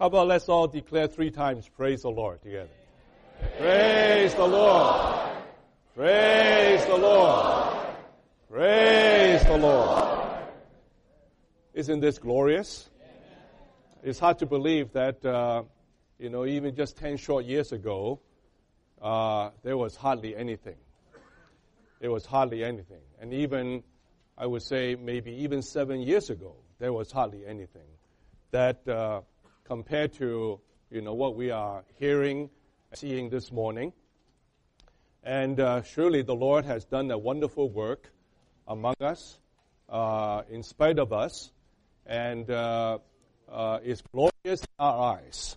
How about let's all declare three times, praise the Lord together. Praise the Lord. Praise the Lord. Praise the Lord. Isn't this glorious? It's hard to believe that, uh, you know, even just 10 short years ago, uh, there was hardly anything. There was hardly anything. And even, I would say, maybe even seven years ago, there was hardly anything. That uh, compared to, you know, what we are hearing, seeing this morning. And uh, surely the Lord has done a wonderful work among us, uh, in spite of us, and uh, uh is glorious in our eyes.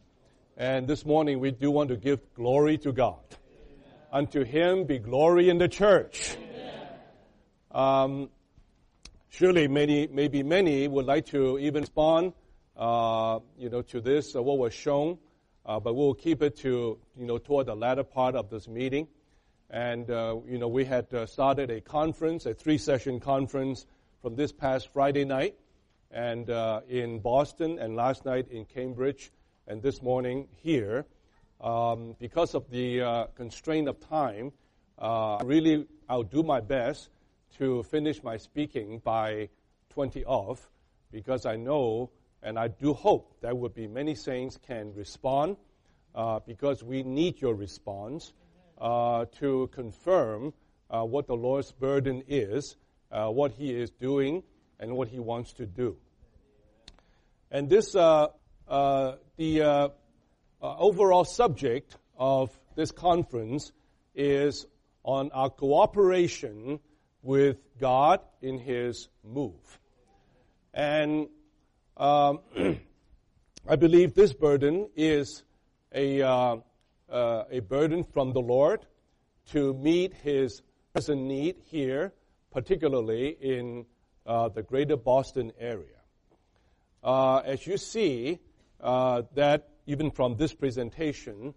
And this morning we do want to give glory to God. Amen. Unto Him be glory in the church. Um, surely many, maybe many would like to even respond, you know, to this, uh, what was shown, uh, but we'll keep it to, you know, toward the latter part of this meeting. And, uh, you know, we had uh, started a conference, a three-session conference from this past Friday night, and uh, in Boston, and last night in Cambridge, and this morning here. Um, because of the uh, constraint of time, uh, really, I'll do my best to finish my speaking by 20 off, because I know and I do hope that would be many saints can respond, uh, because we need your response uh, to confirm uh, what the Lord's burden is, uh, what He is doing, and what He wants to do. And this uh, the uh, uh, overall subject of this conference is on our cooperation with God in His move. And um, I believe this burden is a, uh, uh, a burden from the Lord to meet His present need here, particularly in uh, the greater Boston area. as you see, uh, that even from this presentation,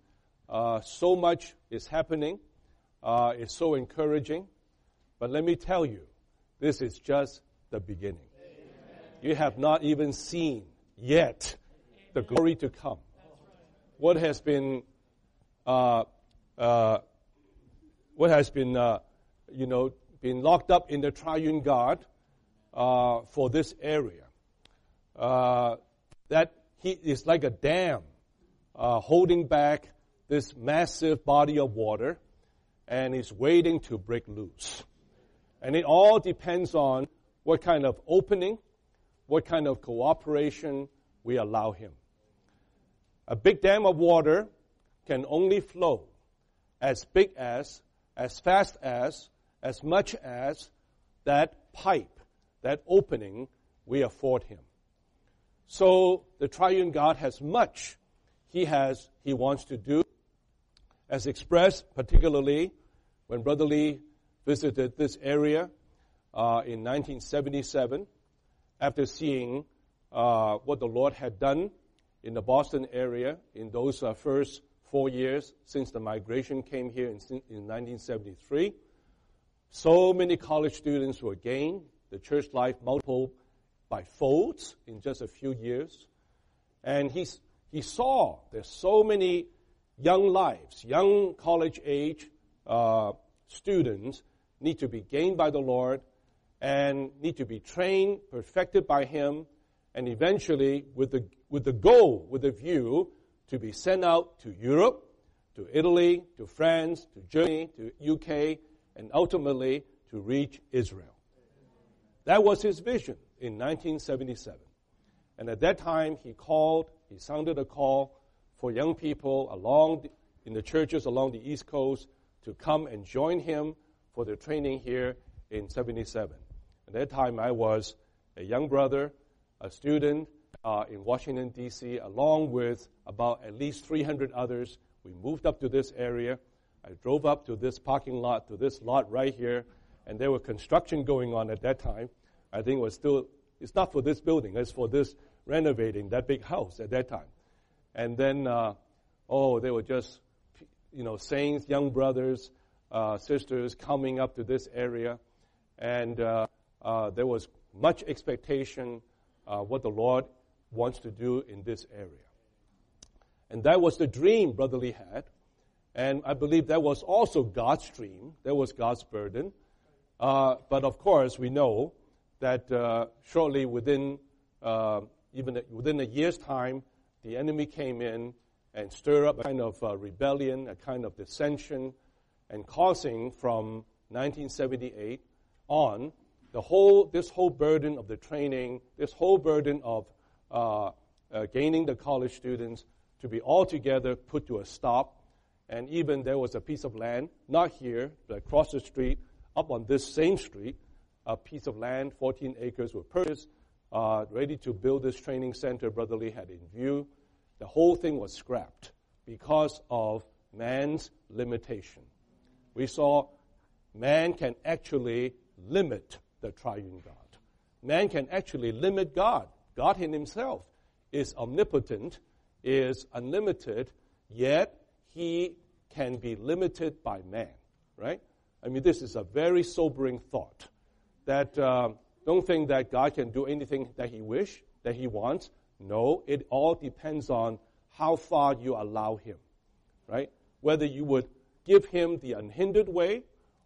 uh, so much is happening. Uh, it's so encouraging. But let me tell you, this is just the beginning. You have not even seen yet the glory to come. What has been, uh, uh, what has been, uh, you know, been locked up in the triune God for this area. that he is like a dam uh, holding back this massive body of water and is waiting to break loose. And it all depends on what kind of opening, what kind of cooperation we allow him. A big dam of water can only flow as big as, as fast as, as much as that pipe, that opening we afford him. So the triune God has much he has, he wants to do, as expressed particularly when Brother Lee visited this area uh, in 1977 after seeing uh, what the Lord had done in the Boston area in those uh, first four years since the migration came here in, in 1973. So many college students were gained, the church life multiple by folds in just a few years. And he's, he saw there's so many young lives, young college age uh, students need to be gained by the Lord and need to be trained, perfected by Him, and eventually with the, with the goal, with the view to be sent out to Europe, to Italy, to France, to Germany, to UK, and ultimately to reach Israel. That was his vision in 1977. And at that time, he called, he sounded a call for young people along the, in the churches along the East Coast to come and join him for their training here in 77. At that time, I was a young brother, a student uh, in Washington, D.C., along with about at least 300 others. We moved up to this area. I drove up to this parking lot, to this lot right here, and there was construction going on at that time. I think it was still, it's not for this building, it's for this renovating that big house at that time. And then, uh, oh, they were just, you know, saints, young brothers, uh, sisters coming up to this area. And uh, uh there was much expectation uh, what the Lord wants to do in this area. And that was the dream Brother Lee had. And I believe that was also God's dream. That was God's burden. Uh, but of course, we know that uh, shortly within, uh, even within a year's time, the enemy came in and stirred up a kind of uh, rebellion, a kind of dissension, and causing from 1978 on the whole, this whole burden of the training, this whole burden of uh, uh, gaining the college students to be all together put to a stop and even there was a piece of land, not here, but across the street, up on this same street, a piece of land, 14 acres were purchased, uh, ready to build this training center Brother Lee had in view. The whole thing was scrapped because of man's limitation. We saw man can actually limit the triune God. Man can actually limit God. God in himself is omnipotent, is unlimited, yet he can be limited by man, right? I mean, this is a very sobering thought. That uh, don't think that God can do anything that He wish, that He wants. No, it all depends on how far you allow Him, right? Whether you would give Him the unhindered way,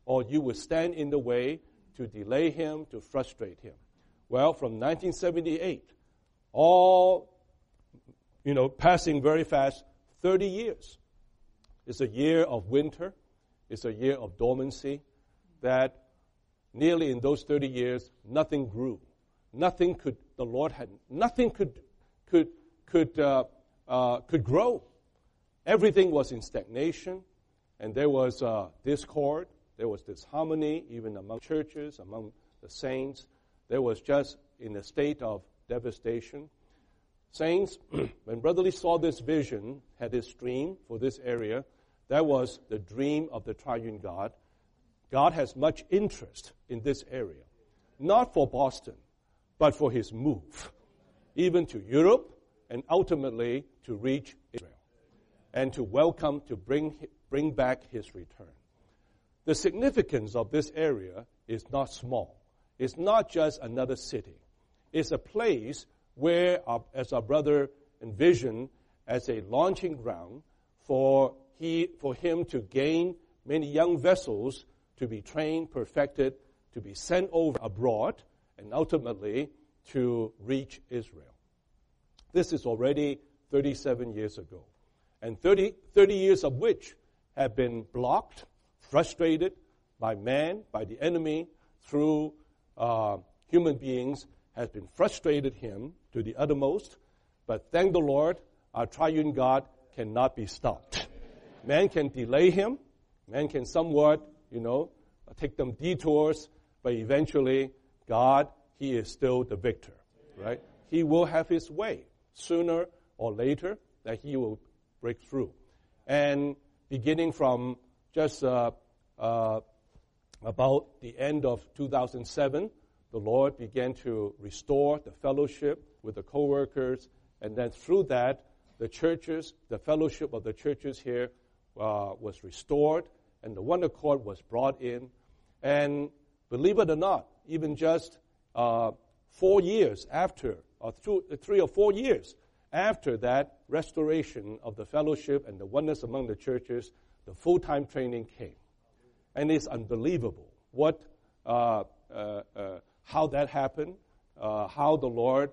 or you would stand in the way to delay Him, to frustrate Him. Well, from 1978, all you know, passing very fast, 30 years. It's a year of winter. It's a year of dormancy that nearly in those 30 years, nothing grew. Nothing could, the Lord had, nothing could, could, could, uh, uh, could grow. Everything was in stagnation, and there was uh, discord, there was disharmony, even among churches, among the saints. There was just in a state of devastation. Saints, when Brother Lee saw this vision, had this dream for this area, that was the dream of the triune God. God has much interest in this area, not for Boston, but for his move, even to Europe and ultimately to reach Israel and to welcome, to bring, bring back his return. The significance of this area is not small. It's not just another city. It's a place where, our, as our brother envisioned, as a launching ground for he, for him to gain many young vessels to be trained, perfected, to be sent over abroad, and ultimately to reach Israel. This is already 37 years ago. And 30, 30 years of which have been blocked, frustrated by man, by the enemy, through uh, human beings, has been frustrated him to the uttermost. But thank the Lord, our triune God cannot be stopped. Man can delay him. Man can somewhat, you know, take them detours, but eventually, God, He is still the victor, right? He will have His way sooner or later that He will break through. And beginning from just uh, uh, about the end of 2007, the Lord began to restore the fellowship with the co-workers, and then through that, the churches, the fellowship of the churches here uh, was restored and the one accord was brought in. And believe it or not, even just uh, four years after, or two, three or four years after that restoration of the fellowship and the oneness among the churches, the full time training came. And it's unbelievable what, uh, uh, uh how that happened, uh, how the Lord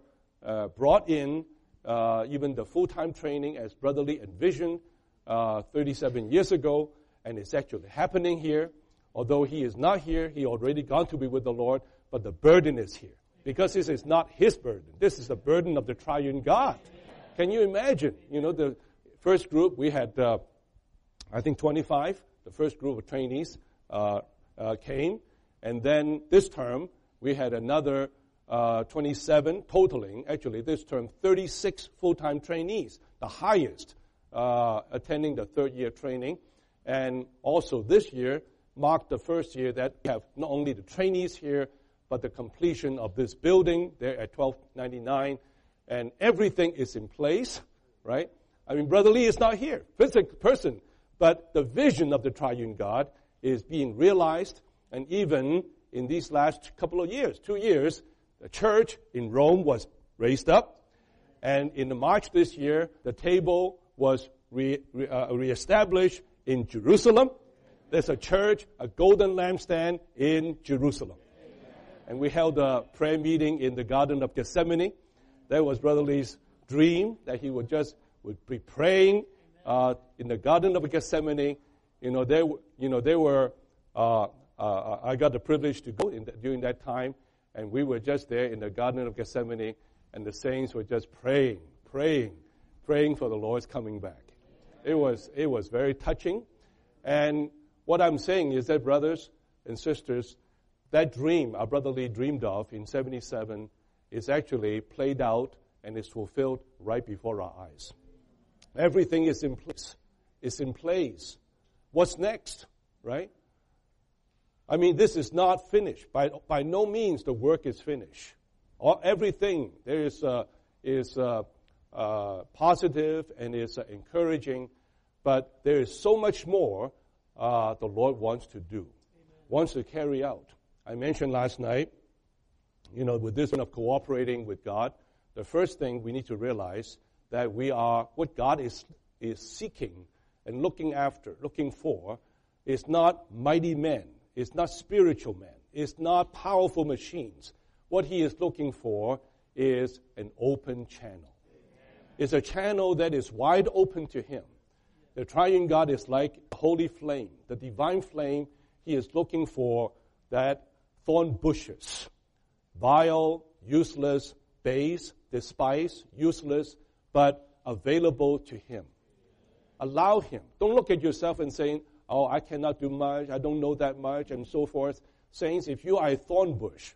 brought in even the full time training as Brother Lee envisioned uh, 37 years ago, and it's actually happening here. Although he is not here, he already gone to be with the Lord, but the burden is here. Because this is not his burden. This is the burden of the triune God. Can you imagine? You know, the first group, we had, uh, I think, 25. The first group of trainees uh, uh, came. And then this term, we had another uh, 27, totaling, actually, this term, 36 full time trainees, the highest uh, attending the third year training. And also this year marked the first year that we have not only the trainees here, but the completion of this building there at 1299. And everything is in place, right? I mean, Brother Lee is not here, physical person, but the vision of the triune God is being realized. And even in these last couple of years, two years, the church in Rome was raised up And in March this year, the table was re, re, uh, reestablished in Jerusalem. There's a church, a golden lampstand in Jerusalem. And we held a prayer meeting in the Garden of Gethsemane. That was Brother Lee's dream that he would just would be praying uh, in the Garden of Gethsemane. You know, they, you know, they were. Uh, uh, I got the privilege to go the, during that time, and we were just there in the Garden of Gethsemane, and the saints were just praying, praying, praying for the Lord's coming back. It was it was very touching, and what I'm saying is that brothers and sisters, that dream our brother Lee dreamed of in 77 is actually played out and is fulfilled right before our eyes. Everything is in place. It's in place. What's next, right? I mean, this is not finished. By, by no means the work is finished. All, everything there is, uh, is uh, uh, positive and is uh, encouraging, but there is so much more uh, the Lord wants to do, Amen. wants to carry out. I mentioned last night, you know, with this one of cooperating with God, the first thing we need to realize that we are, what God is, is seeking and looking after, looking for, is not mighty men, it's not spiritual men, it's not powerful machines. What He is looking for is an open channel. It's a channel that is wide open to Him. The triune God is like a holy flame, the divine flame. He is looking for that thorn bushes, vile, useless, base, despised, useless, but available to Him. Allow Him. Don't look at yourself and saying, Oh, I cannot do much, I don't know that much, and so forth. Saints, if you are a thorn bush,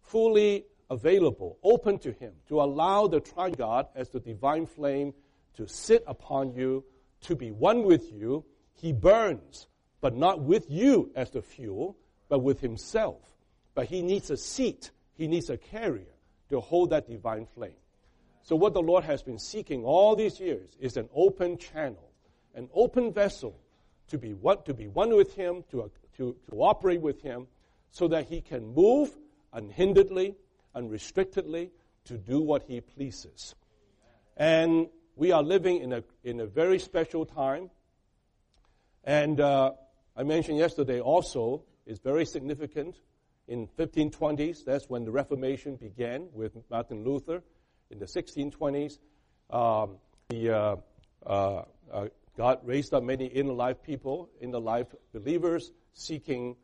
fully available, open to Him, to allow the triune God as the divine flame to sit upon you, to be one with you, He burns, but not with you as the fuel, but with Himself. But He needs a seat, He needs a carrier to hold that divine flame. So what the Lord has been seeking all these years is an open channel, an open vessel to be one, to be one with Him, to, to, to cooperate with Him, so that He can move unhinderedly, unrestrictedly, to do what He pleases. And we are living in a, in a very special time. And uh, I mentioned yesterday also, is very significant. In 1520s, that's when the Reformation began with Martin Luther in the 1620s. Um, the, uh, uh, uh, God raised up many inner life people, inner life believers, seeking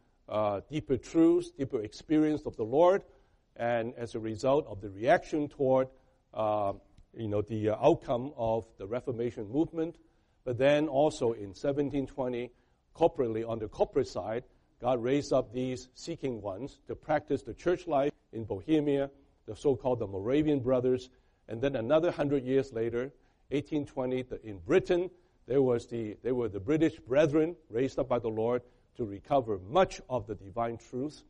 deeper truths, deeper experience of the Lord, and as a result of the reaction toward, you know, the outcome of the Reformation movement. But then also in 1720, corporately on the corporate side, God raised up these seeking ones to practice the church life in Bohemia, the so-called the Moravian brothers, and then another hundred years later, 1820, in Britain, there was the, there were the British brethren raised up by the Lord to recover much of the divine truth.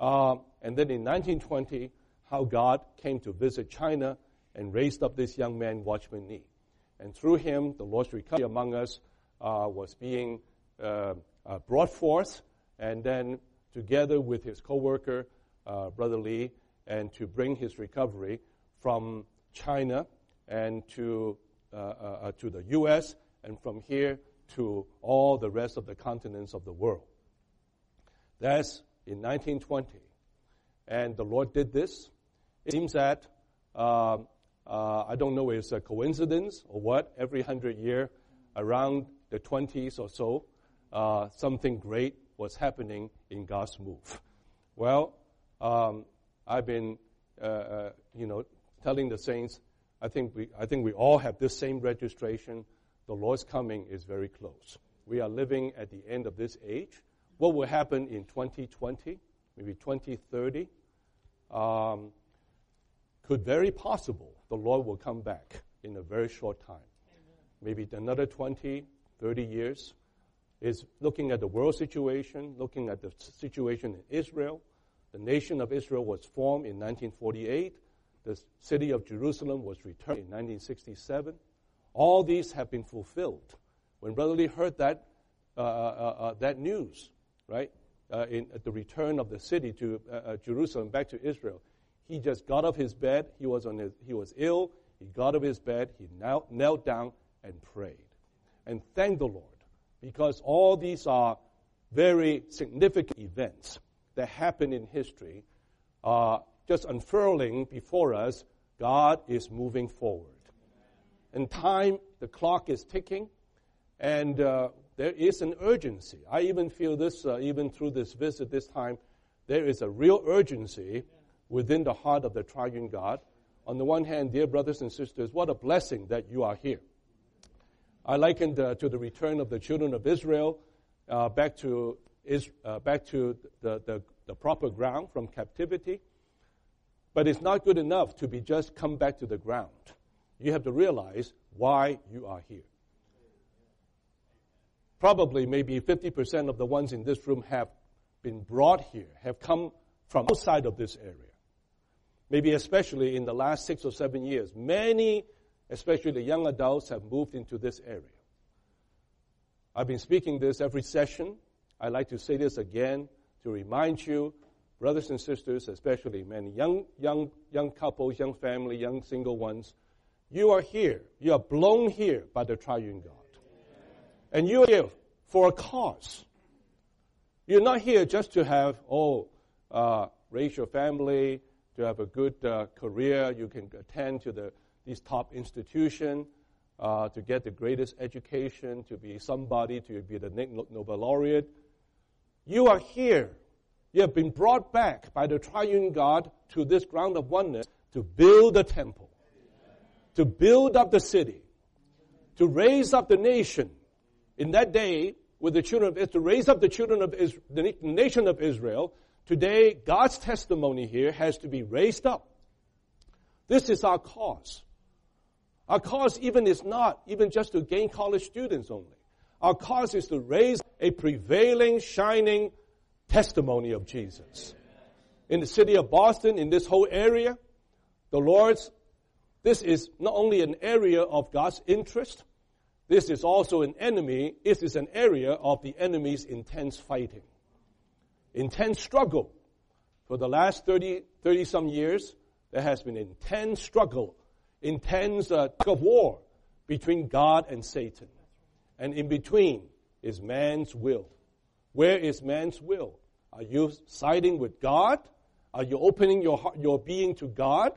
Uh, and then in 1920, how God came to visit China and raised up this young man, Watchman Nee. And through him, the Lord's recovery among us uh, was being uh, uh brought forth, and then together with his co-worker, uh, Brother Lee, and to bring his recovery from China and to, uh, uh, uh, to the U.S., and from here to all the rest of the continents of the world. That's in 1920. And the Lord did this. It seems that, uh, uh, I don't know if it's a coincidence or what, every hundred year around the 20s or so, uh, something great was happening in God's move. Well, um, I've been, you know, telling the saints, I think we, I think we all have this same registration. The Lord's coming is very close. We are living at the end of this age. What will happen in 2020, maybe 2030, um, could very possible the Lord will come back in a very short time. Maybe another 20, 30 years is looking at the world situation, looking at the situation in Israel. The nation of Israel was formed in 1948 the city of Jerusalem was returned in 1967. All these have been fulfilled. When Brother Lee heard that, uh, uh, uh, uh that news, right, uh, in the return of the city to uh, Jerusalem back to Israel, he just got off his bed. He was on his, he was ill. he got out of his bed, he knelt, knelt down and prayed. And thanked the Lord because all these are very significant events that happen in history, uh, just unfurling before us. God is moving forward. And time, the clock is ticking, and uh, there is an urgency. I even feel this, uh, even through this visit this time, there is a real urgency within the heart of the triune God. On the one hand, dear brothers and sisters, what a blessing that you are here. I likened uh, to the return of the children of Israel uh, back to, is, uh, back to the, the, the proper ground from captivity. But it's not good enough to be just come back to the ground. You have to realize why you are here. Probably maybe 50% of the ones in this room have been brought here, have come from outside of this area. Maybe especially in the last six or seven years, many, especially the young adults, have moved into this area. I've been speaking this every session. I'd like to say this again to remind you, brothers and sisters, especially many young, young, young couples, young family, young single ones, you are here. You are blown here by the triune God. And you are here for a cause. You're not here just to have, oh, uh, raise your family, to have a good uh, career. You can attend to the, these top institutions, uh, to get the greatest education, to be somebody, to be the Nobel laureate. You are here. You have been brought back by the triune God to this ground of oneness to build the temple, to build up the city, to raise up the nation. In that day, with the children of Israel, to raise up the children of Israel, the nation of Israel. Today, God's testimony here has to be raised up. This is our cause. Our cause even is not even just to gain college students only. Our cause is to raise a prevailing, shining testimony of Jesus. In the city of Boston, in this whole area, the Lord's, this is not only an area of God's interest, this is also an enemy, this is an area of the enemy's intense fighting, intense struggle. For the last 30, 30 some years, there has been intense struggle, intense uh, of war between God and Satan. And in between is man's will. Where is man's will? Are you siding with God? Are you opening your, heart, your being to God?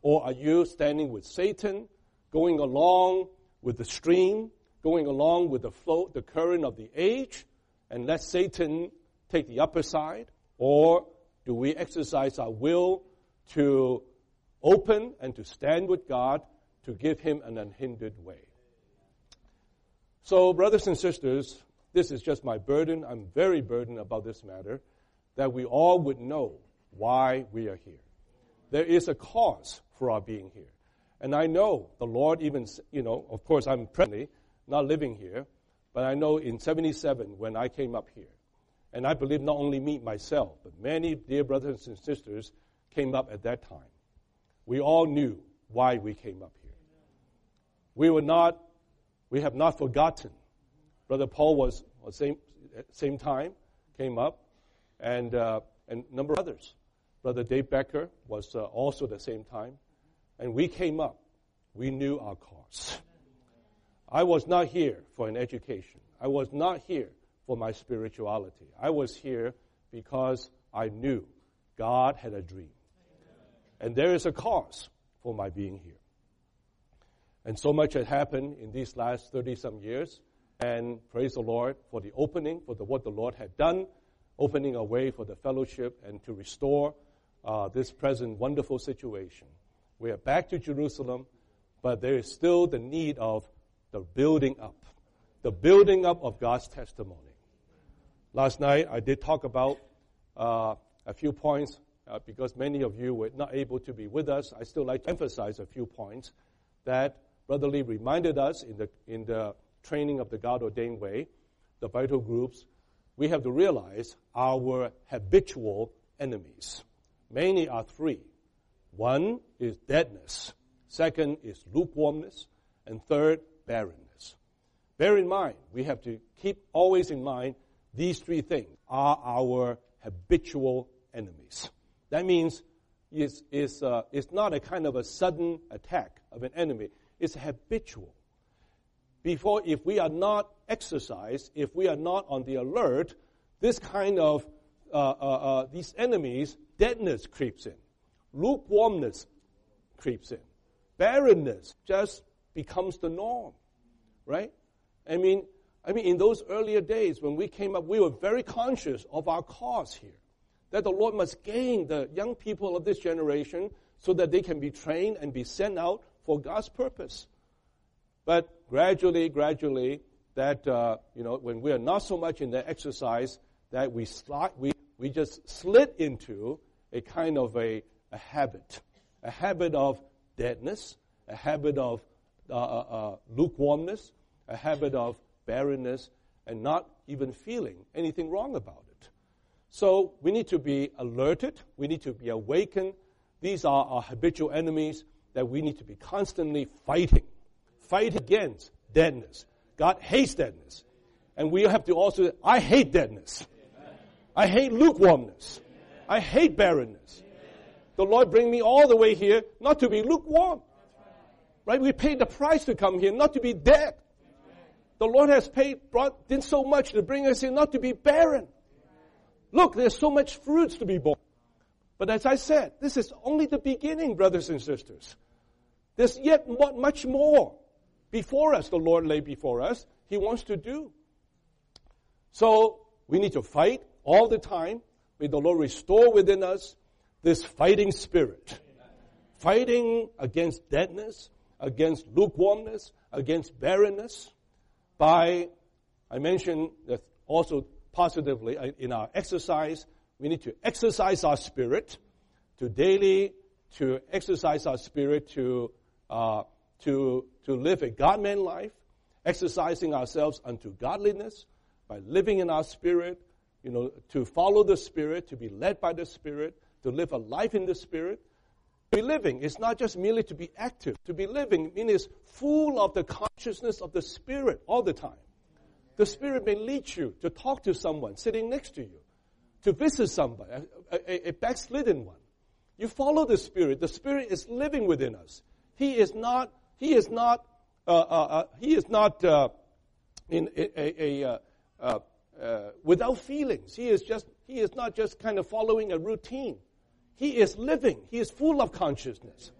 Or are you standing with Satan, going along with the stream, going along with the flow, the current of the age, and let Satan take the upper side? Or do we exercise our will to open and to stand with God to give him an unhindered way? So, brothers and sisters, this is just my burden. I'm very burdened about this matter, that we all would know why we are here. There is a cause for our being here. And I know the Lord even, you know, of course, I'm presently not living here, but I know in 77 when I came up here, and I believe not only me, myself, but many dear brothers and sisters came up at that time. We all knew why we came up here. We were not, we have not forgotten. Brother Paul was, was same, same time, came up, and, uh, and a number of others. Brother Dave Becker was uh, also the same time. And we came up. We knew our cause. I was not here for an education. I was not here for my spirituality. I was here because I knew God had a dream. And there is a cause for my being here. And so much had happened in these last 30 some years. And praise the Lord for the opening, for the, what the Lord had done, opening a way for the fellowship and to restore uh, this present wonderful situation. We are back to Jerusalem, but there is still the need of the building up, the building up of God's testimony. Last night I did talk about uh, a few points uh, because many of you were not able to be with us. I still like to emphasize a few points that Brother Lee reminded us in the in the training of the God ordained way, the vital groups. We have to realize our habitual enemies. Mainly are three. One is deadness. Second is lukewarmness. And third, barrenness. Bear in mind, we have to keep always in mind these three things are our habitual enemies. That means it's, is, uh, is not a kind of a sudden attack of an enemy. It's habitual. Before, if we are not exercised, if we are not on the alert, this kind of, uh, uh, uh these enemies, deadness creeps in. Lukewarmness creeps in. Barrenness just becomes the norm, right? I mean, I mean, in those earlier days when we came up, we were very conscious of our cause here. That the Lord must gain the young people of this generation so that they can be trained and be sent out for God's purpose. But gradually, gradually, that, uh, you know, when we are not so much in the exercise, that we, slide, we, we just slid into a kind of a, a habit, a habit of deadness, a habit of uh, uh, uh lukewarmness, a habit of barrenness, and not even feeling anything wrong about it. So we need to be alerted. We need to be awakened. These are our habitual enemies that we need to be constantly fighting. Fight against deadness. God hates deadness. And we have to also, I hate deadness. I hate lukewarmness. I hate barrenness. The Lord bring me all the way here not to be lukewarm. Right? We paid the price to come here, not to be dead. The Lord has paid, brought, did so much to bring us here, not to be barren. Look, there's so much fruits to be born. But as I said, this is only the beginning, brothers and sisters. There's yet much more before us, the Lord lay before us, He wants to do. So, we need to fight all the time. May the Lord restore within us this fighting spirit. Fighting against deadness, against lukewarmness, against barrenness by, I mentioned that also positively uh, in our exercise, we need to exercise our spirit to daily, to exercise our spirit to, uh, to, to live a God-man life, exercising ourselves unto godliness by living in our spirit, you know, to follow the spirit, to be led by the spirit, to live a life in the spirit. To be living is not just merely to be active. To be living means full of the consciousness of the Spirit all the time. The Spirit may lead you to talk to someone sitting next to you, to visit somebody, a, a, a backslidden one. You follow the Spirit. The Spirit is living within us. He is not. He is not. Uh, uh, uh, he is not uh, in a, a, uh, uh, without feelings. He is just. He is not just kind of following a routine. He is living. He is full of consciousness.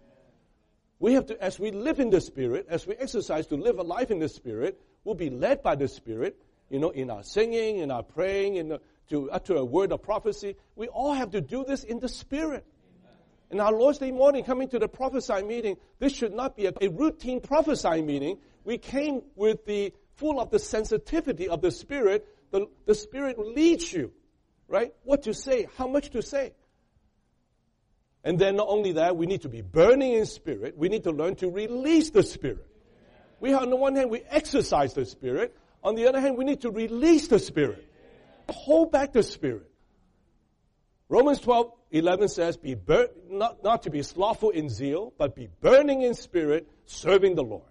We have to, as we live in the Spirit, as we exercise to live a life in the Spirit, we'll be led by the Spirit, you know, in our singing, in our praying, in the, to utter a word of prophecy. We all have to do this in the Spirit. In our Lord's Day morning, coming to the prophesy meeting, this should not be a, a routine prophesy meeting. We came with the full of the sensitivity of the Spirit. The, the Spirit leads you, right? What to say, how much to say. And then not only that, we need to be burning in spirit. We need to learn to release the spirit. We on the one hand, we exercise the spirit. On the other hand, we need to release the spirit. Hold back the spirit. Romans 12, 11 says, be bur- not, not to be slothful in zeal, but be burning in spirit, serving the Lord.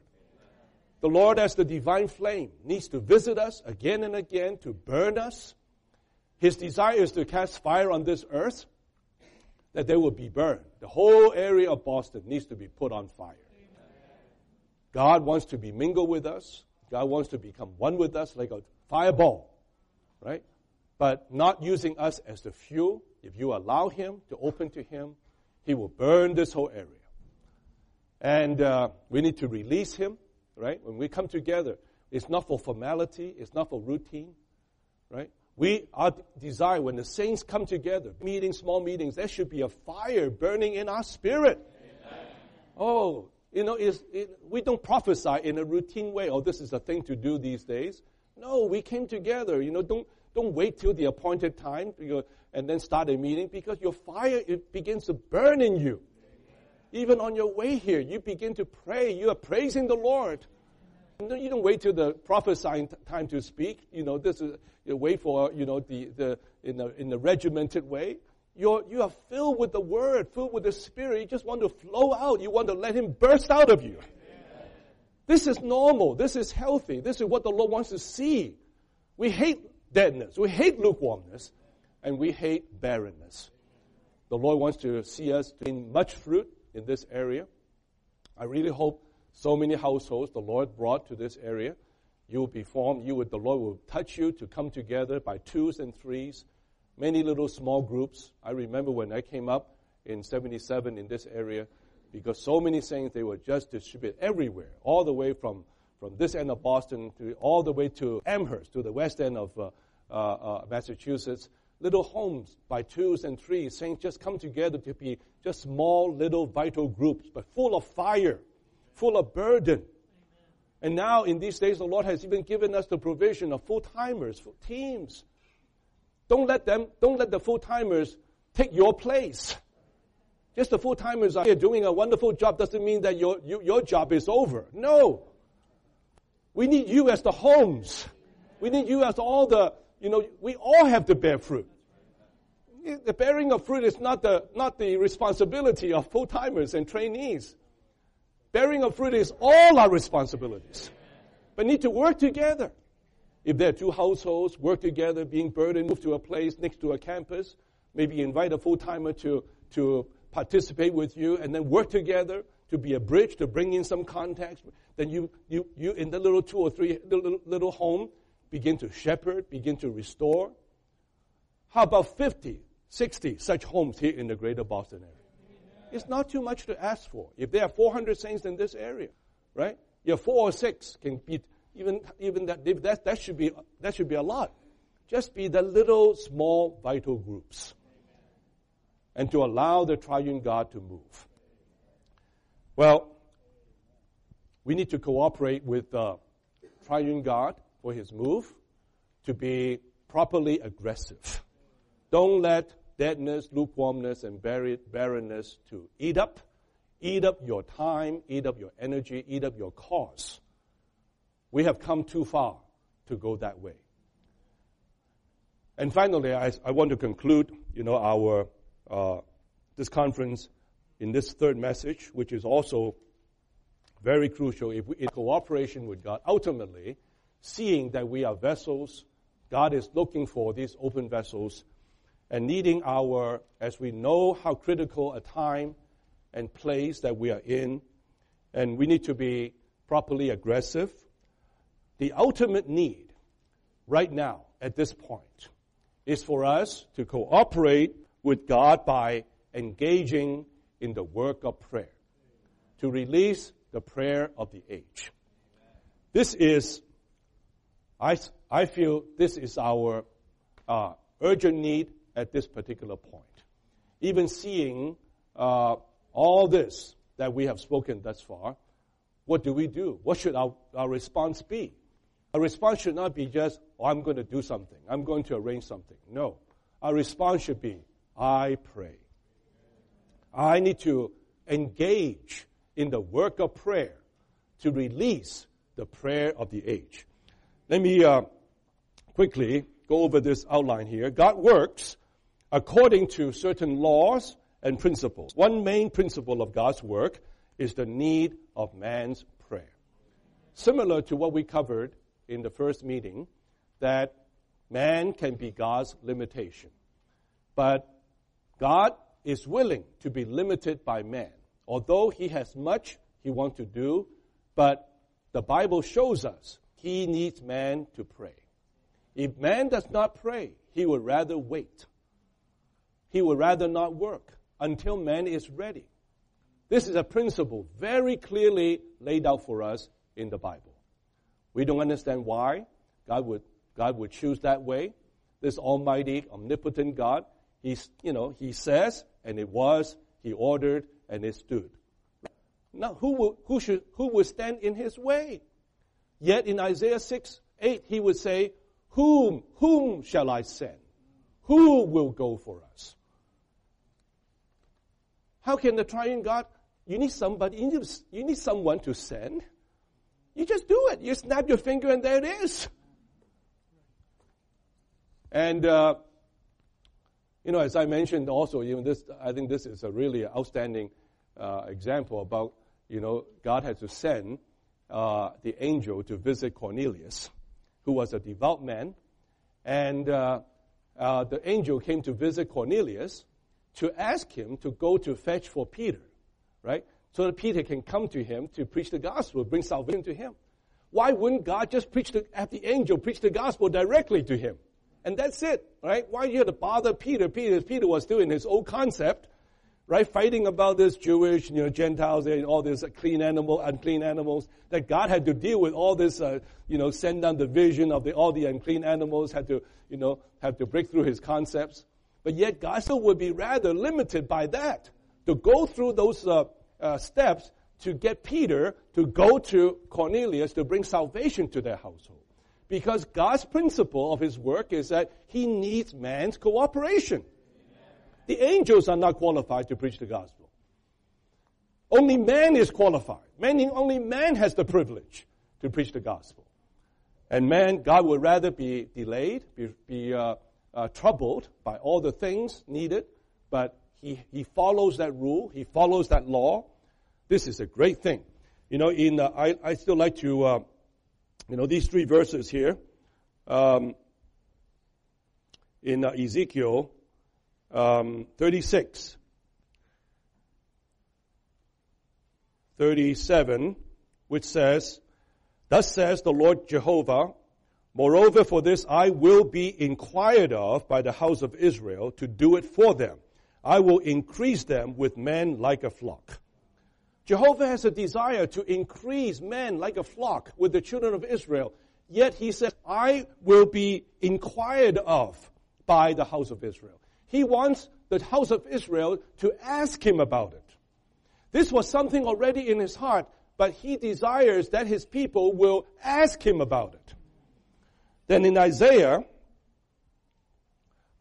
The Lord, as the divine flame, needs to visit us again and again to burn us. His desire is to cast fire on this earth that they will be burned. The whole area of Boston needs to be put on fire. God wants to be mingled with us. God wants to become one with us like a fireball, right? But not using us as the fuel. If you allow Him to open to Him, He will burn this whole area. And uh, we need to release Him, right? When we come together, it's not for formality, it's not for routine, right? We, our desire, when the saints come together, meetings, small meetings, there should be a fire burning in our spirit. Amen. Oh, you know, it, we don't prophesy in a routine way. Oh, this is a thing to do these days. No, we came together. You know, don't don't wait till the appointed time and then start a meeting because your fire it begins to burn in you. Even on your way here, you begin to pray. You are praising the Lord. You don't wait till the prophesying time to speak. You know, this is you wait for you know the, the in the in the regimented way. You're you are filled with the word, filled with the spirit. You just want to flow out. You want to let him burst out of you. This is normal. This is healthy. This is what the Lord wants to see. We hate deadness. We hate lukewarmness. And we hate barrenness. the Lord wants to see us gain much fruit in this area. I really hope so many households the Lord brought to this area, you will be formed. You would, the Lord will touch you to come together by twos and threes, many little small groups. I remember when I came up in 77 in this area, because so many saints, they were just distributed everywhere, all the way from, from this end of Boston to all the way to Amherst, to the west end of uh, uh, uh, Massachusetts. Little homes by twos and threes, saints just come together to be just small little vital groups, but full of fire, full of burden. And now in these days, the Lord has even given us the provision of full timers, full teams. Don't let them, don't let the full timers take your place. Just the full timers are here doing a wonderful job doesn't mean that your, you, your job is over. No. We need you as the homes. We need you as all the, you know, we all have to bear fruit. The bearing of fruit is not the, not the responsibility of full timers and trainees. Bearing of fruit is all our responsibilities. But need to work together. If there are two households, work together, being burdened, move to a place next to a campus, maybe invite a full timer to, to participate with you, and then work together to be a bridge, to bring in some context. Then you, you, you in the little two or three little, little home, begin to shepherd, begin to restore. How about 50, 60 such homes here in the greater Boston area? It's not too much to ask for. If there are 400 saints in this area, right? You have four or six can be even even that that that should be that should be a lot. Just be the little small vital groups, and to allow the triune God to move. Well, we need to cooperate with the triune God for His move to be properly aggressive. Don't let deadness, lukewarmness, and barrenness to eat up, eat up your time, eat up your energy, eat up your cause. We have come too far to go that way. And finally, I, I want to conclude, you know, our uh, this conference in this third message, which is also very crucial. If we, in cooperation with God, ultimately, seeing that we are vessels, God is looking for these open vessels and needing our, as we know how critical a time and place that we are in, and we need to be properly aggressive. The ultimate need right now at this point is for us to cooperate with God by engaging in the work of prayer, to release the prayer of the age. This is, I, I feel this is our uh, urgent need at this particular point. Even seeing uh, all this that we have spoken thus far, what do we do? What should our, our response be? Our response should not be just, oh, I'm going to do something. I'm going to arrange something. No. Our response should be, I pray. I need to engage in the work of prayer to release the prayer of the age. Let me uh, quickly go over this outline here. God works according to certain laws and principles. One main principle of God's work is the need of man's prayer. Similar to what we covered in the first meeting, that man can be God's limitation. But God is willing to be limited by man. Although he has much he wants to do, but the Bible shows us he needs man to pray. If man does not pray, he would rather wait he would rather not work until man is ready. This is a principle very clearly laid out for us in the Bible. We don't understand why God would, God would choose that way. This almighty, omnipotent God, he's, you know, he says, and it was, he ordered, and it stood. Now, who will, who should, who will stand in his way? Yet in Isaiah 6, 8, he would say, whom, whom shall I send? Who will go for us? How can the triune God, you need somebody, you need, you need someone to send. You just do it. You snap your finger and there it is. And, uh, you know, as I mentioned also, this, I think this is a really outstanding uh, example about, you know, God had to send uh, the angel to visit Cornelius, who was a devout man. And uh, uh, the angel came to visit Cornelius, to ask him to go to fetch for Peter, right? So that Peter can come to him to preach the gospel, bring salvation to him. Why wouldn't God just preach the, have the angel preach the gospel directly to him? And that's it, right? Why you have to bother Peter? Peter, Peter was doing his old concept, right? Fighting about this Jewish, you know, Gentiles and all this clean animal, unclean animals. That God had to deal with all this, uh, you know, send down the vision of the, all the unclean animals, had to, you know, have to break through his concepts. But yet God still would be rather limited by that. To go through those uh, uh, steps to get Peter to go to Cornelius to bring salvation to their household. Because God's principle of his work is that he needs man's cooperation. The angels are not qualified to preach the gospel. Only man is qualified, meaning only man has the privilege to preach the gospel. And man, God would rather be delayed, be, be uh, uh, troubled by all the things needed, but he, he follows that rule, he follows that law. This is a great thing. You know, in uh, I, I still like to, uh, you know, these three verses here. Um, in uh, Ezekiel um, 36, 37, which says, Thus says the Lord Jehovah, Moreover, for this I will be inquired of by the house of Israel to do it for them. I will increase them with men like a flock. Jehovah has a desire to increase men like a flock with the children of Israel. Yet he says, I will be inquired of by the house of Israel. He wants the house of Israel to ask him about it. This was something already in his heart, but he desires that his people will ask him about it. Then in Isaiah,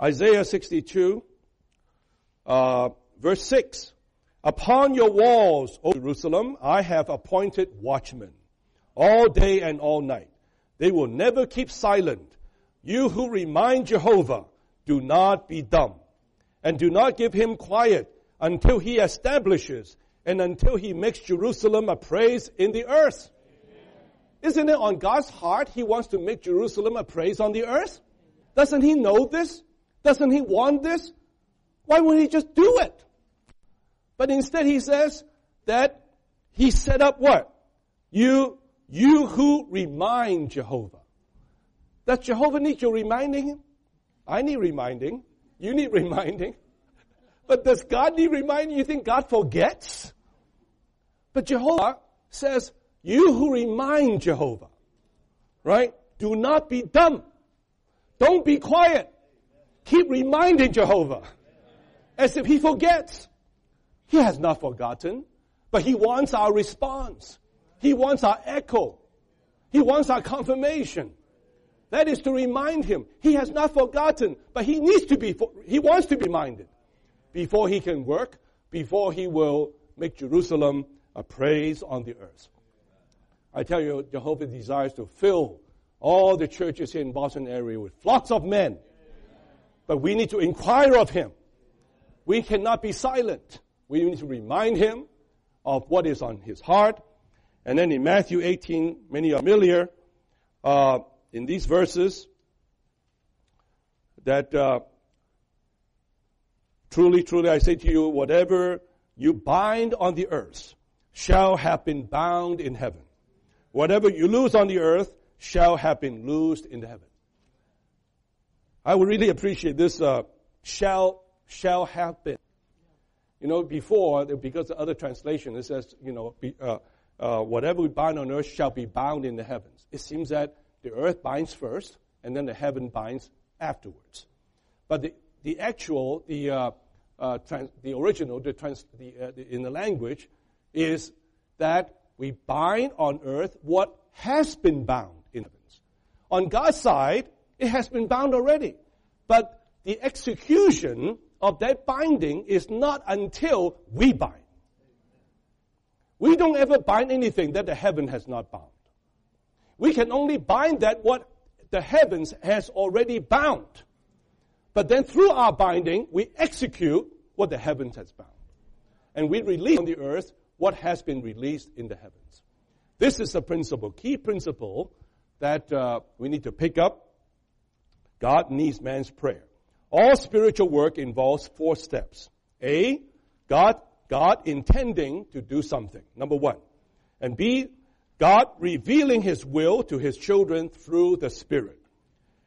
Isaiah 62, uh, verse 6, Upon your walls, O Jerusalem, I have appointed watchmen, all day and all night. They will never keep silent. You who remind Jehovah, do not be dumb, and do not give him quiet until he establishes and until he makes Jerusalem a praise in the earth. Isn't it on God's heart He wants to make Jerusalem a praise on the earth? Doesn't He know this? Doesn't He want this? Why wouldn't He just do it? But instead He says that He set up what? You, you who remind Jehovah. Does Jehovah need your reminding I need reminding. You need reminding. But does God need reminding? You think God forgets? But Jehovah says, you who remind Jehovah, right? Do not be dumb. Don't be quiet. Keep reminding Jehovah as if he forgets. He has not forgotten, but he wants our response. He wants our echo. He wants our confirmation. That is to remind him. He has not forgotten, but he needs to be, he wants to be minded before he can work, before he will make Jerusalem a praise on the earth. I tell you, Jehovah desires to fill all the churches in Boston area with flocks of men. But we need to inquire of him. We cannot be silent. We need to remind him of what is on his heart. And then in Matthew 18, many are familiar, uh, in these verses, that uh, truly, truly I say to you, whatever you bind on the earth shall have been bound in heaven. Whatever you lose on the earth shall have been loosed in heaven. I would really appreciate this uh, shall shall have been. You know, before because the other translation it says, you know, be, uh, uh, whatever we bind on earth shall be bound in the heavens. It seems that the earth binds first, and then the heaven binds afterwards. But the the actual the uh, uh, trans, the original the, trans, the, uh, the in the language is that we bind on earth what has been bound in heavens. On God's side, it has been bound already. But the execution of that binding is not until we bind. We don't ever bind anything that the heaven has not bound. We can only bind that what the heavens has already bound. But then through our binding, we execute what the heavens has bound. And we release on the earth what has been released in the heavens. This is a principle, key principle that uh, we need to pick up. God needs man's prayer. All spiritual work involves four steps. A, God, God intending to do something. Number one. And B, God revealing His will to His children through the Spirit.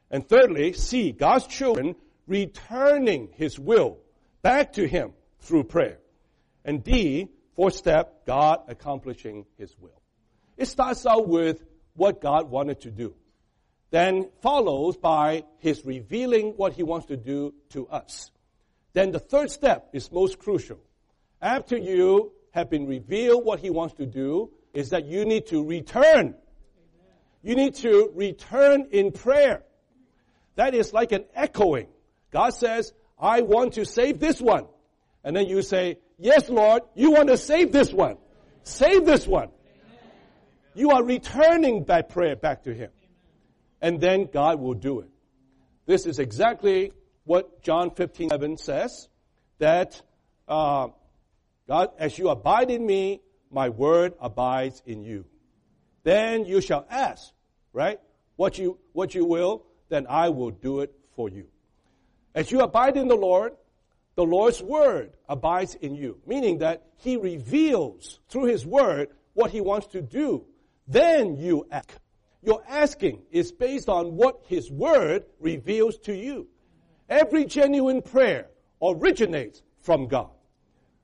And thirdly, C, God's children returning His will back to Him through prayer. And D, fourth step, God accomplishing His will. It starts out with what God wanted to do. Then follows by His revealing what He wants to do to us. Then the third step is most crucial. After you have been revealed what He wants to do, is that you need to return. You need to return in prayer. That is like an echoing. God says, I want to save this one. And then you say, Yes, Lord, you want to save this one. Save this one. You are returning by prayer back to Him. And then God will do it. This is exactly what John 15, 11 says, that uh, God, as you abide in me, my word abides in you. Then you shall ask, right? What you, what you will, then I will do it for you. As you abide in the Lord, the Lord's word abides in you, meaning that he reveals through his word what he wants to do. Then you ask. Your asking is based on what his word reveals to you. Every genuine prayer originates from God.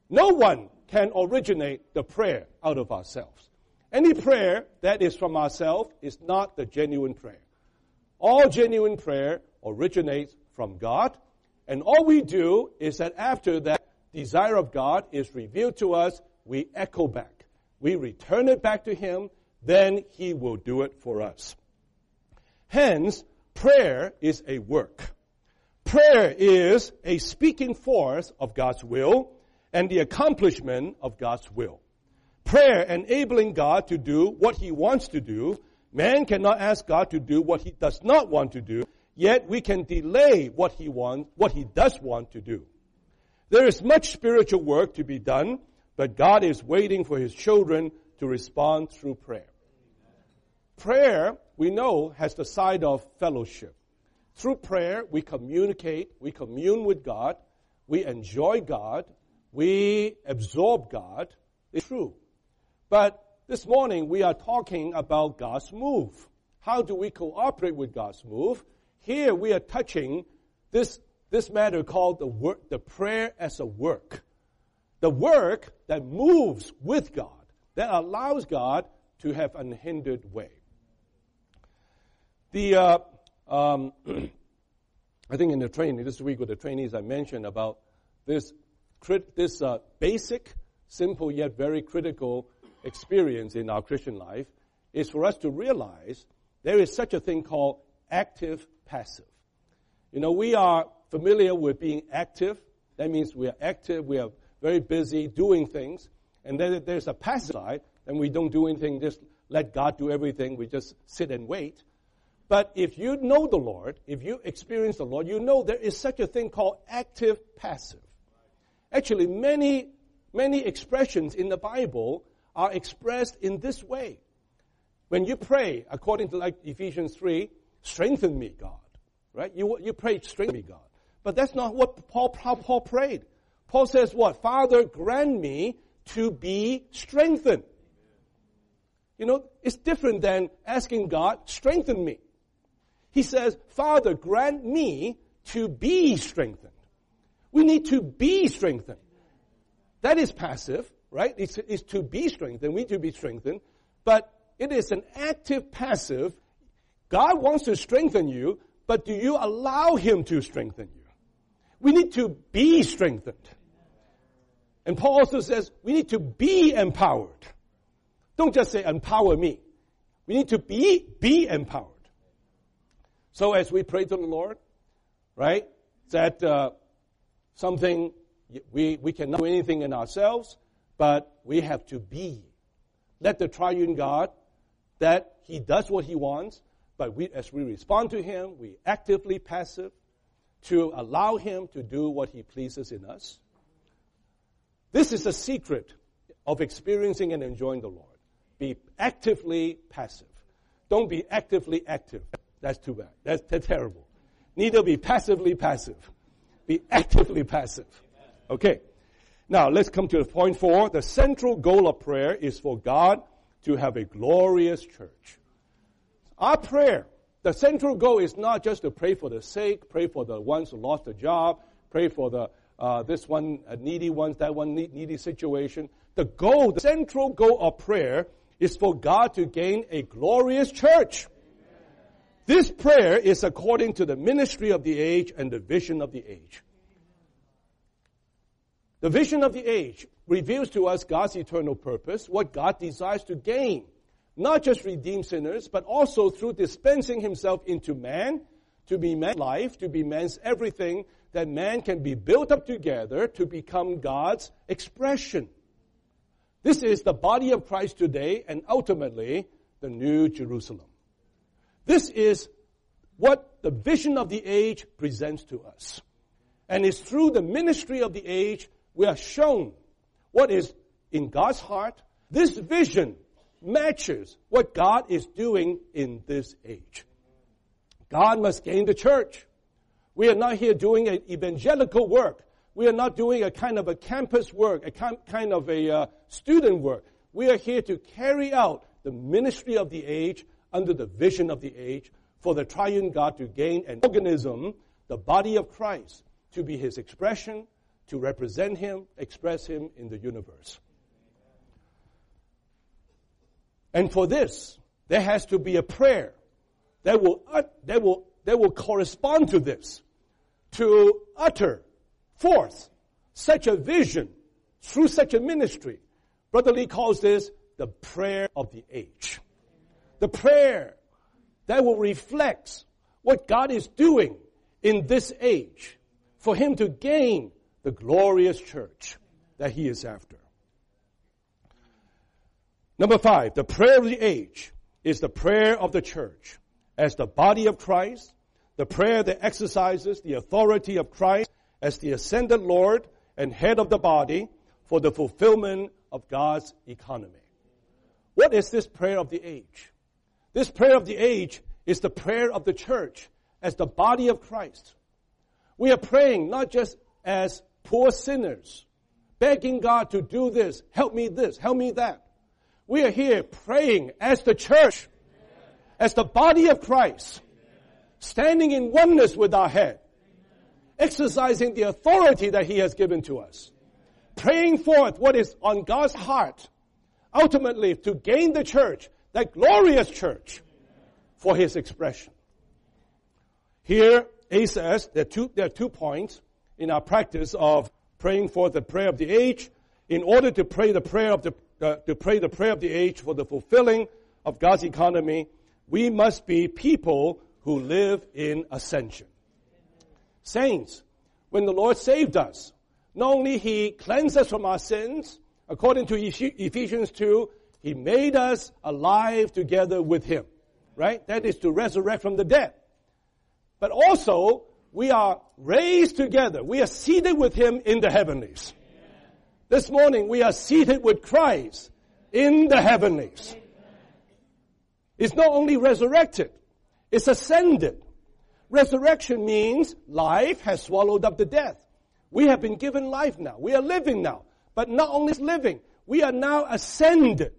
No one can originate the prayer out of ourselves. Any prayer that is from ourselves is not the genuine prayer. All genuine prayer originates from God and all we do is that after that desire of God is revealed to us, we echo back. We return it back to Him, then He will do it for us. Hence, prayer is a work. Prayer is a speaking force of God's will and the accomplishment of God's will. Prayer enabling God to do what He wants to do. Man cannot ask God to do what He does not want to do yet we can delay what he wants, what he does want to do. There is much spiritual work to be done, but God is waiting for his children to respond through prayer. Prayer, we know, has the side of fellowship. Through prayer, we communicate, we commune with God, we enjoy God, we absorb God. It's true. But this morning, we are talking about God's move. How do we cooperate with God's move? Here we are touching this, this matter called the work, the prayer as a work. The work that moves with God, that allows God to have unhindered way. The, uh, um, I think in the training this week with the trainees, I mentioned about this, this uh, basic, simple yet very critical experience in our Christian life is for us to realize there is such a thing called active passive. You know, we are familiar with being active. That means we are active, we are very busy doing things. And then there's a passive side, and we don't do anything, just let God do everything, we just sit and wait. But if you know the Lord, if you experience the Lord, you know there is such a thing called active passive. Actually, many, many expressions in the Bible are expressed in this way. When you pray, according to like Ephesians 3, strengthen me, God. Right? You, you pray, strengthen me, God. But that's not what Paul, Paul prayed. Paul says what? Father, grant me to be strengthened. You know, it's different than asking God, strengthen me. He says, Father, grant me to be strengthened. We need to be strengthened. That is passive, right? It's, it's to be strengthened. We need to be strengthened. But it is an active passive. God wants to strengthen you, but do you allow Him to strengthen you? We need to be strengthened. And Paul also says we need to be empowered. Don't just say empower me. We need to be, be empowered. So as we pray to the Lord, right, that uh, something we, we cannot do anything in ourselves, but we have to be. Let the triune God, that He does what He wants, but we, as we respond to Him, we actively passive to allow Him to do what He pleases in us. This is a secret of experiencing and enjoying the Lord. Be actively passive. Don't be actively active. That's too bad. That's, that's terrible. Neither be passively passive. Be actively passive. Okay. Now, let's come to the point four. The central goal of prayer is for God to have a glorious church. Our prayer, the central goal is not just to pray for the sake, pray for the ones who lost a job, pray for the uh, this one a needy ones, that one needy situation. The goal, the central goal of prayer is for God to gain a glorious church. This prayer is according to the ministry of the age and the vision of the age. The vision of the age reveals to us God's eternal purpose, what God desires to gain. Not just redeem sinners, but also through dispensing himself into man, to be man's life, to be man's everything, that man can be built up together to become God's expression. This is the body of Christ today and ultimately the New Jerusalem. This is what the vision of the age presents to us. And it's through the ministry of the age we are shown what is in God's heart. This vision matches what God is doing in this age. God must gain the church. We are not here doing an evangelical work. We are not doing a kind of a campus work, a kind of a uh, student work. We are here to carry out the ministry of the age under the vision of the age for the triune God to gain an organism, the body of Christ, to be his expression, to represent him, express him in the universe. And for this, there has to be a prayer that will, uh, that will, that will correspond to this, to utter forth such a vision through such a ministry. Brother Lee calls this the prayer of the age. The prayer that will reflect what God is doing in this age for him to gain the glorious church that he is after. Number five, the prayer of the age is the prayer of the church as the body of Christ, the prayer that exercises the authority of Christ as the ascended Lord and head of the body for the fulfillment of God's economy. What is this prayer of the age? This prayer of the age is the prayer of the church as the body of Christ. We are praying not just as poor sinners, begging God to do this, help me this, help me that. We are here praying as the church, as the body of Christ, standing in oneness with our head, exercising the authority that He has given to us, praying forth what is on God's heart, ultimately to gain the church, that glorious church, for His expression. Here, A says there are two, there are two points in our practice of praying for the prayer of the age, in order to pray the prayer of the uh, to pray the prayer of the age for the fulfilling of God's economy, we must be people who live in ascension. Saints, when the Lord saved us, not only He cleansed us from our sins, according to Ephesians 2, He made us alive together with Him. Right? That is to resurrect from the dead. But also, we are raised together. We are seated with Him in the heavenlies. This morning we are seated with Christ in the heavenlies. It's not only resurrected, it's ascended. Resurrection means life has swallowed up the death. We have been given life now. We are living now. But not only living, we are now ascended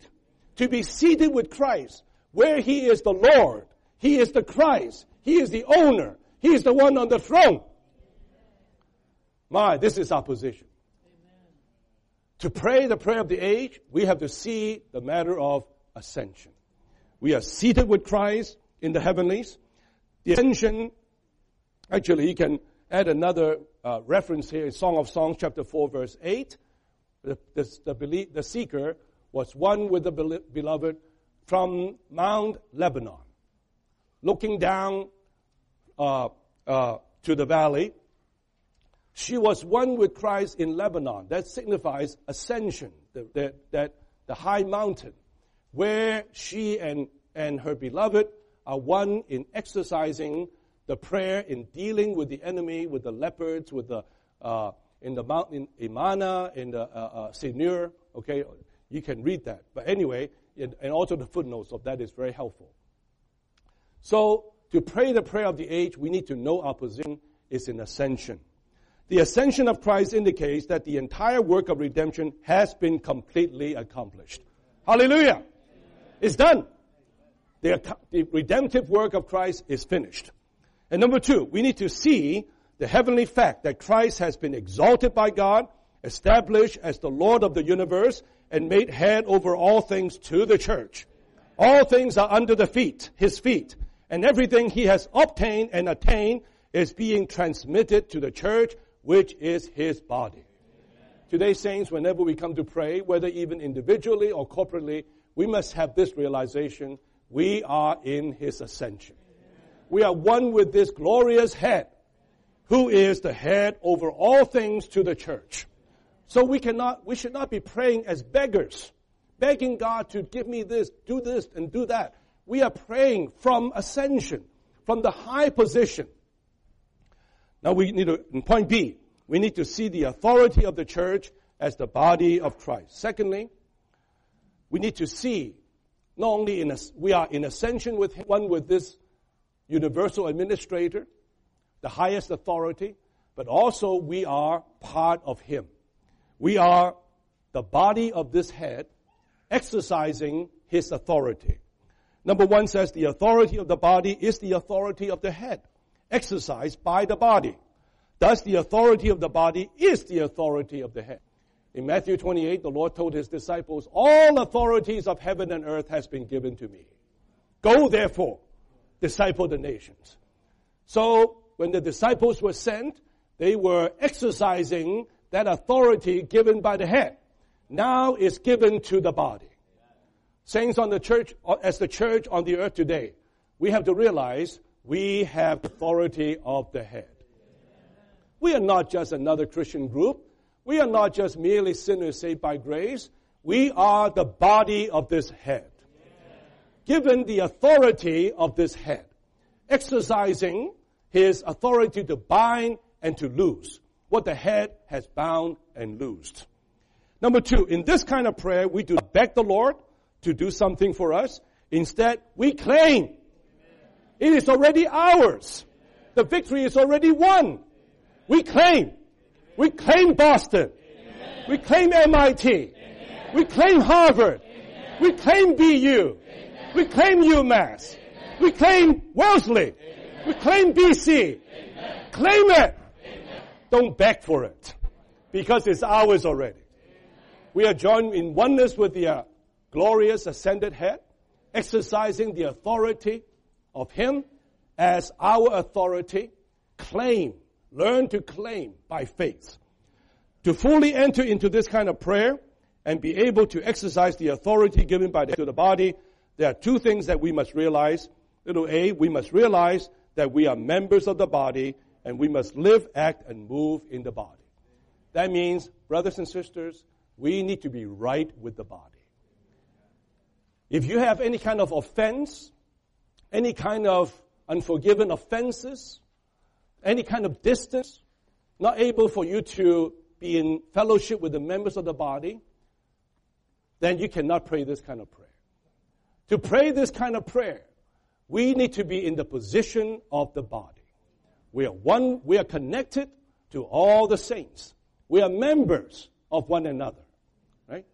to be seated with Christ, where He is the Lord. He is the Christ. He is the owner. He is the one on the throne. My, this is opposition. position. To pray the prayer of the age, we have to see the matter of ascension. We are seated with Christ in the heavenlies. The ascension, actually, you can add another uh, reference here in Song of Songs, chapter 4, verse 8. The, the, the, the seeker was one with the beloved from Mount Lebanon, looking down uh, uh, to the valley. She was one with Christ in Lebanon. That signifies ascension, the, the, that the high mountain, where she and, and her beloved are one in exercising the prayer, in dealing with the enemy, with the leopards, with the uh, in the mountain Amana, in the uh, uh. Okay, you can read that. But anyway, and also the footnotes of that is very helpful. So to pray the prayer of the age, we need to know our position is in ascension. The ascension of Christ indicates that the entire work of redemption has been completely accomplished. Hallelujah! It's done. The, the redemptive work of Christ is finished. And number two, we need to see the heavenly fact that Christ has been exalted by God, established as the Lord of the universe, and made head over all things to the church. All things are under the feet, his feet, and everything he has obtained and attained is being transmitted to the church, which is his body. Today, saints, whenever we come to pray, whether even individually or corporately, we must have this realization we are in his ascension. We are one with this glorious head, who is the head over all things to the church. So we cannot, we should not be praying as beggars, begging God to give me this, do this, and do that. We are praying from ascension, from the high position. Now we need to, in point B, we need to see the authority of the church as the body of Christ. Secondly, we need to see not only in a, we are in ascension with him, one with this universal administrator, the highest authority, but also we are part of him. We are the body of this head exercising his authority. Number one says the authority of the body is the authority of the head, exercised by the body. Thus, the authority of the body is the authority of the head. In Matthew 28, the Lord told his disciples, All authorities of heaven and earth has been given to me. Go therefore, disciple the nations. So, when the disciples were sent, they were exercising that authority given by the head. Now is given to the body. Saints on the church, uh, as the church on the earth today, we have to realize we have authority of the head. We are not just another Christian group. We are not just merely sinners saved by grace. We are the body of this head. Given the authority of this head, exercising his authority to bind and to loose what the head has bound and loosed. Number two, in this kind of prayer, we do beg the Lord to do something for us. Instead, we claim. It is already ours. The victory is already won. We claim. We claim Boston. We claim MIT. We claim Harvard. We claim BU. We claim UMass. We claim Wellesley. We claim BC. Claim it. Don't beg for it because it's ours already. We are joined in oneness with the uh, glorious ascended head, exercising the authority of Him as our authority. Claim Learn to claim by faith. To fully enter into this kind of prayer and be able to exercise the authority given by the, to the body, there are two things that we must realize. Little a, we must realize that we are members of the body and we must live, act, and move in the body. That means, brothers and sisters, we need to be right with the body. If you have any kind of offense, any kind of unforgiven offenses, any kind of distance, not able for you to be in fellowship with the members of the body, then you cannot pray this kind of prayer. To pray this kind of prayer, we need to be in the position of the body. We are one, we are connected to all the saints. We are members of one another. Right?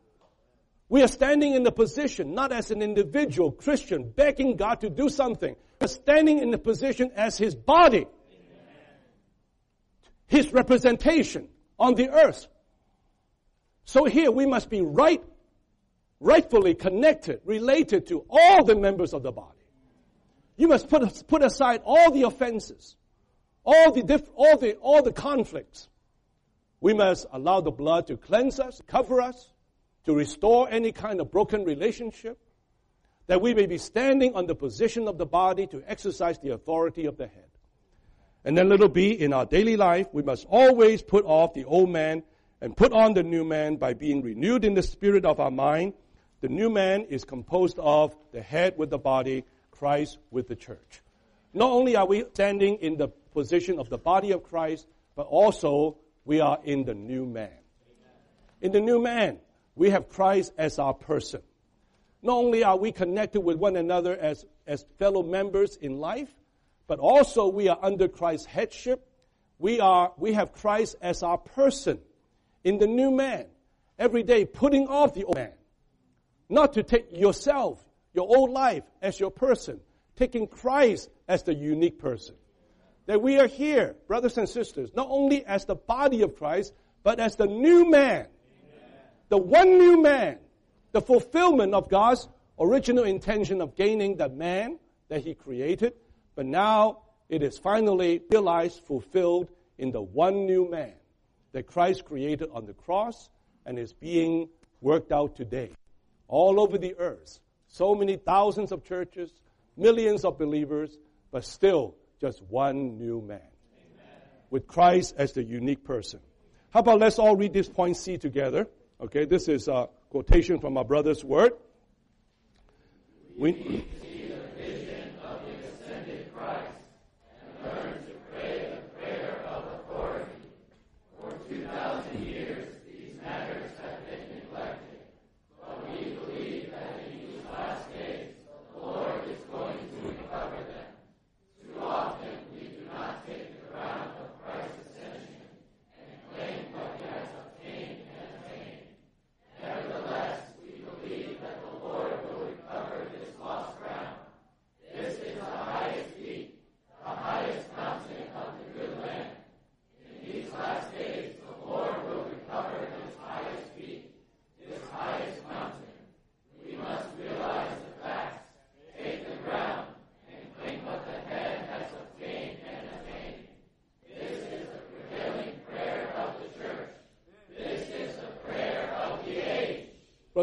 We are standing in the position, not as an individual Christian begging God to do something, but standing in the position as His body his representation on the earth. So here we must be right, rightfully connected, related to all the members of the body. You must put, put aside all the offenses, all the, diff, all the, all the conflicts. We must allow the blood to cleanse us, cover us, to restore any kind of broken relationship, that we may be standing on the position of the body to exercise the authority of the head. And then little b, in our daily life, we must always put off the old man and put on the new man by being renewed in the spirit of our mind. The new man is composed of the head with the body, Christ with the church. Not only are we standing in the position of the body of Christ, but also we are in the new man. In the new man, we have Christ as our person. Not only are we connected with one another as, as fellow members in life, but also we are under Christ's headship. we are, we have Christ as our person in the new man. Every day putting off the old man. Not to take yourself, your old life as your person. Taking Christ as the unique person. That we are here, brothers and sisters, not only as the body of Christ, but as the new man. Amen. The one new man. The fulfillment of God's original intention of gaining the man that he created. But now it is finally realized, fulfilled in the one new man that Christ created on the cross and is being worked out today all over the earth. So many thousands of churches, millions of believers, but still just one new man. Amen. With Christ as the unique person. How about let's all read this point C together? Okay, this is a quotation from our brother's word. We,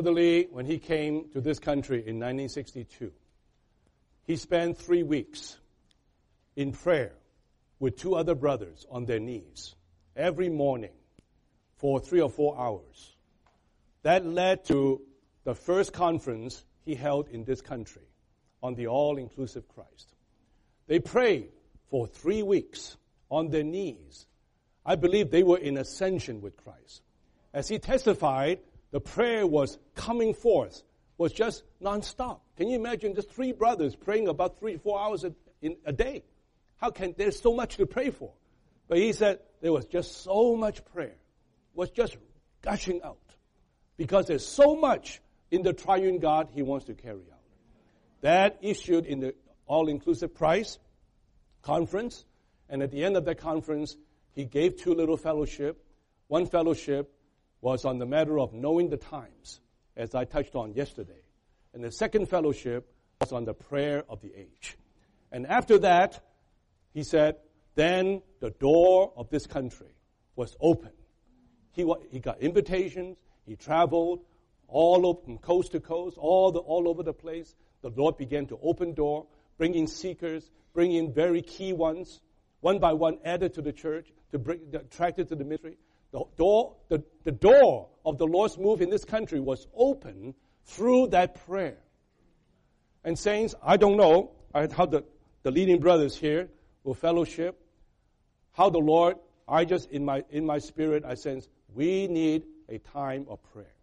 When he came to this country in 1962, he spent three weeks in prayer with two other brothers on their knees every morning for three or four hours. That led to the first conference he held in this country on the all inclusive Christ. They prayed for three weeks on their knees. I believe they were in ascension with Christ. As he testified, the prayer was coming forth, was just nonstop. Can you imagine just three brothers praying about three, four hours a, in a day? How can, there's so much to pray for. But he said there was just so much prayer, was just gushing out. Because there's so much in the triune God he wants to carry out. That issued in the all-inclusive Christ conference, and at the end of that conference, he gave two little fellowship. One fellowship was on the matter of knowing the times, as I touched on yesterday. And the second fellowship was on the prayer of the age. And after that, he said, then the door of this country was open. He, he got invitations, he traveled all over, from coast to coast, all, the, all over the place. The Lord began to open door, bringing seekers, bringing very key ones, one by one added to the church, to bring, attracted to the ministry. The door, the, the door of the Lord's move in this country was open through that prayer. And saints, I don't know how the, the leading brothers here will fellowship, how the Lord, I just, in my, in my spirit, I sense we need a time of prayer.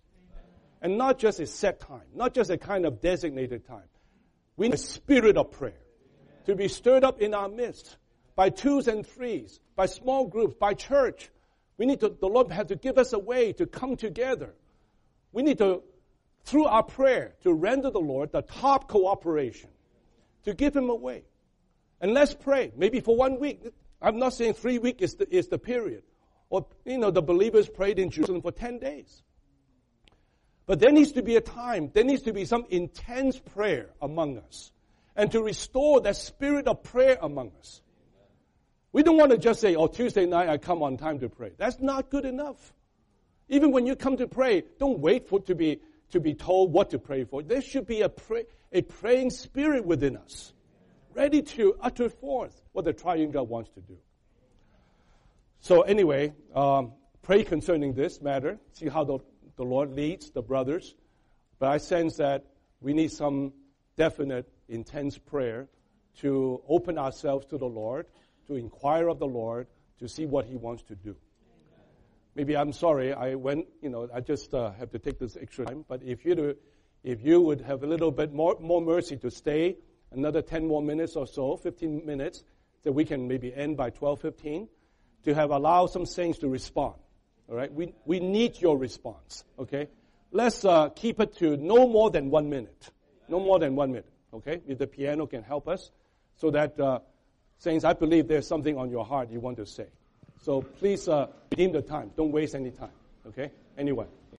And not just a set time, not just a kind of designated time. We need a spirit of prayer to be stirred up in our midst by twos and threes, by small groups, by church, we need to, the Lord has to give us a way to come together. We need to, through our prayer, to render the Lord the top cooperation, to give Him a way. And let's pray, maybe for one week. I'm not saying three weeks is the, is the period. Or, you know, the believers prayed in Jerusalem for 10 days. But there needs to be a time, there needs to be some intense prayer among us. And to restore that spirit of prayer among us. We don't want to just say, oh, Tuesday night I come on time to pray. That's not good enough. Even when you come to pray, don't wait for to be to be told what to pray for. There should be a pray, a praying spirit within us, ready to utter forth what the triune God wants to do. So anyway, um, pray concerning this matter. See how the, the Lord leads the brothers. But I sense that we need some definite, intense prayer to open ourselves to the Lord to inquire of the Lord to see what He wants to do. Maybe I'm sorry, I went, you know, I just uh, have to take this extra time. But if you do, if you would have a little bit more, more mercy to stay another 10 more minutes or so, 15 minutes, that we can maybe end by 12:15, to have allowed some saints to respond. All right, we we need your response. Okay, let's uh, keep it to no more than one minute. No more than one minute. Okay, if the piano can help us, so that uh, saints, I believe there's something on your heart you want to say. So please uh, redeem the time. Don't waste any time. Okay. Anyway.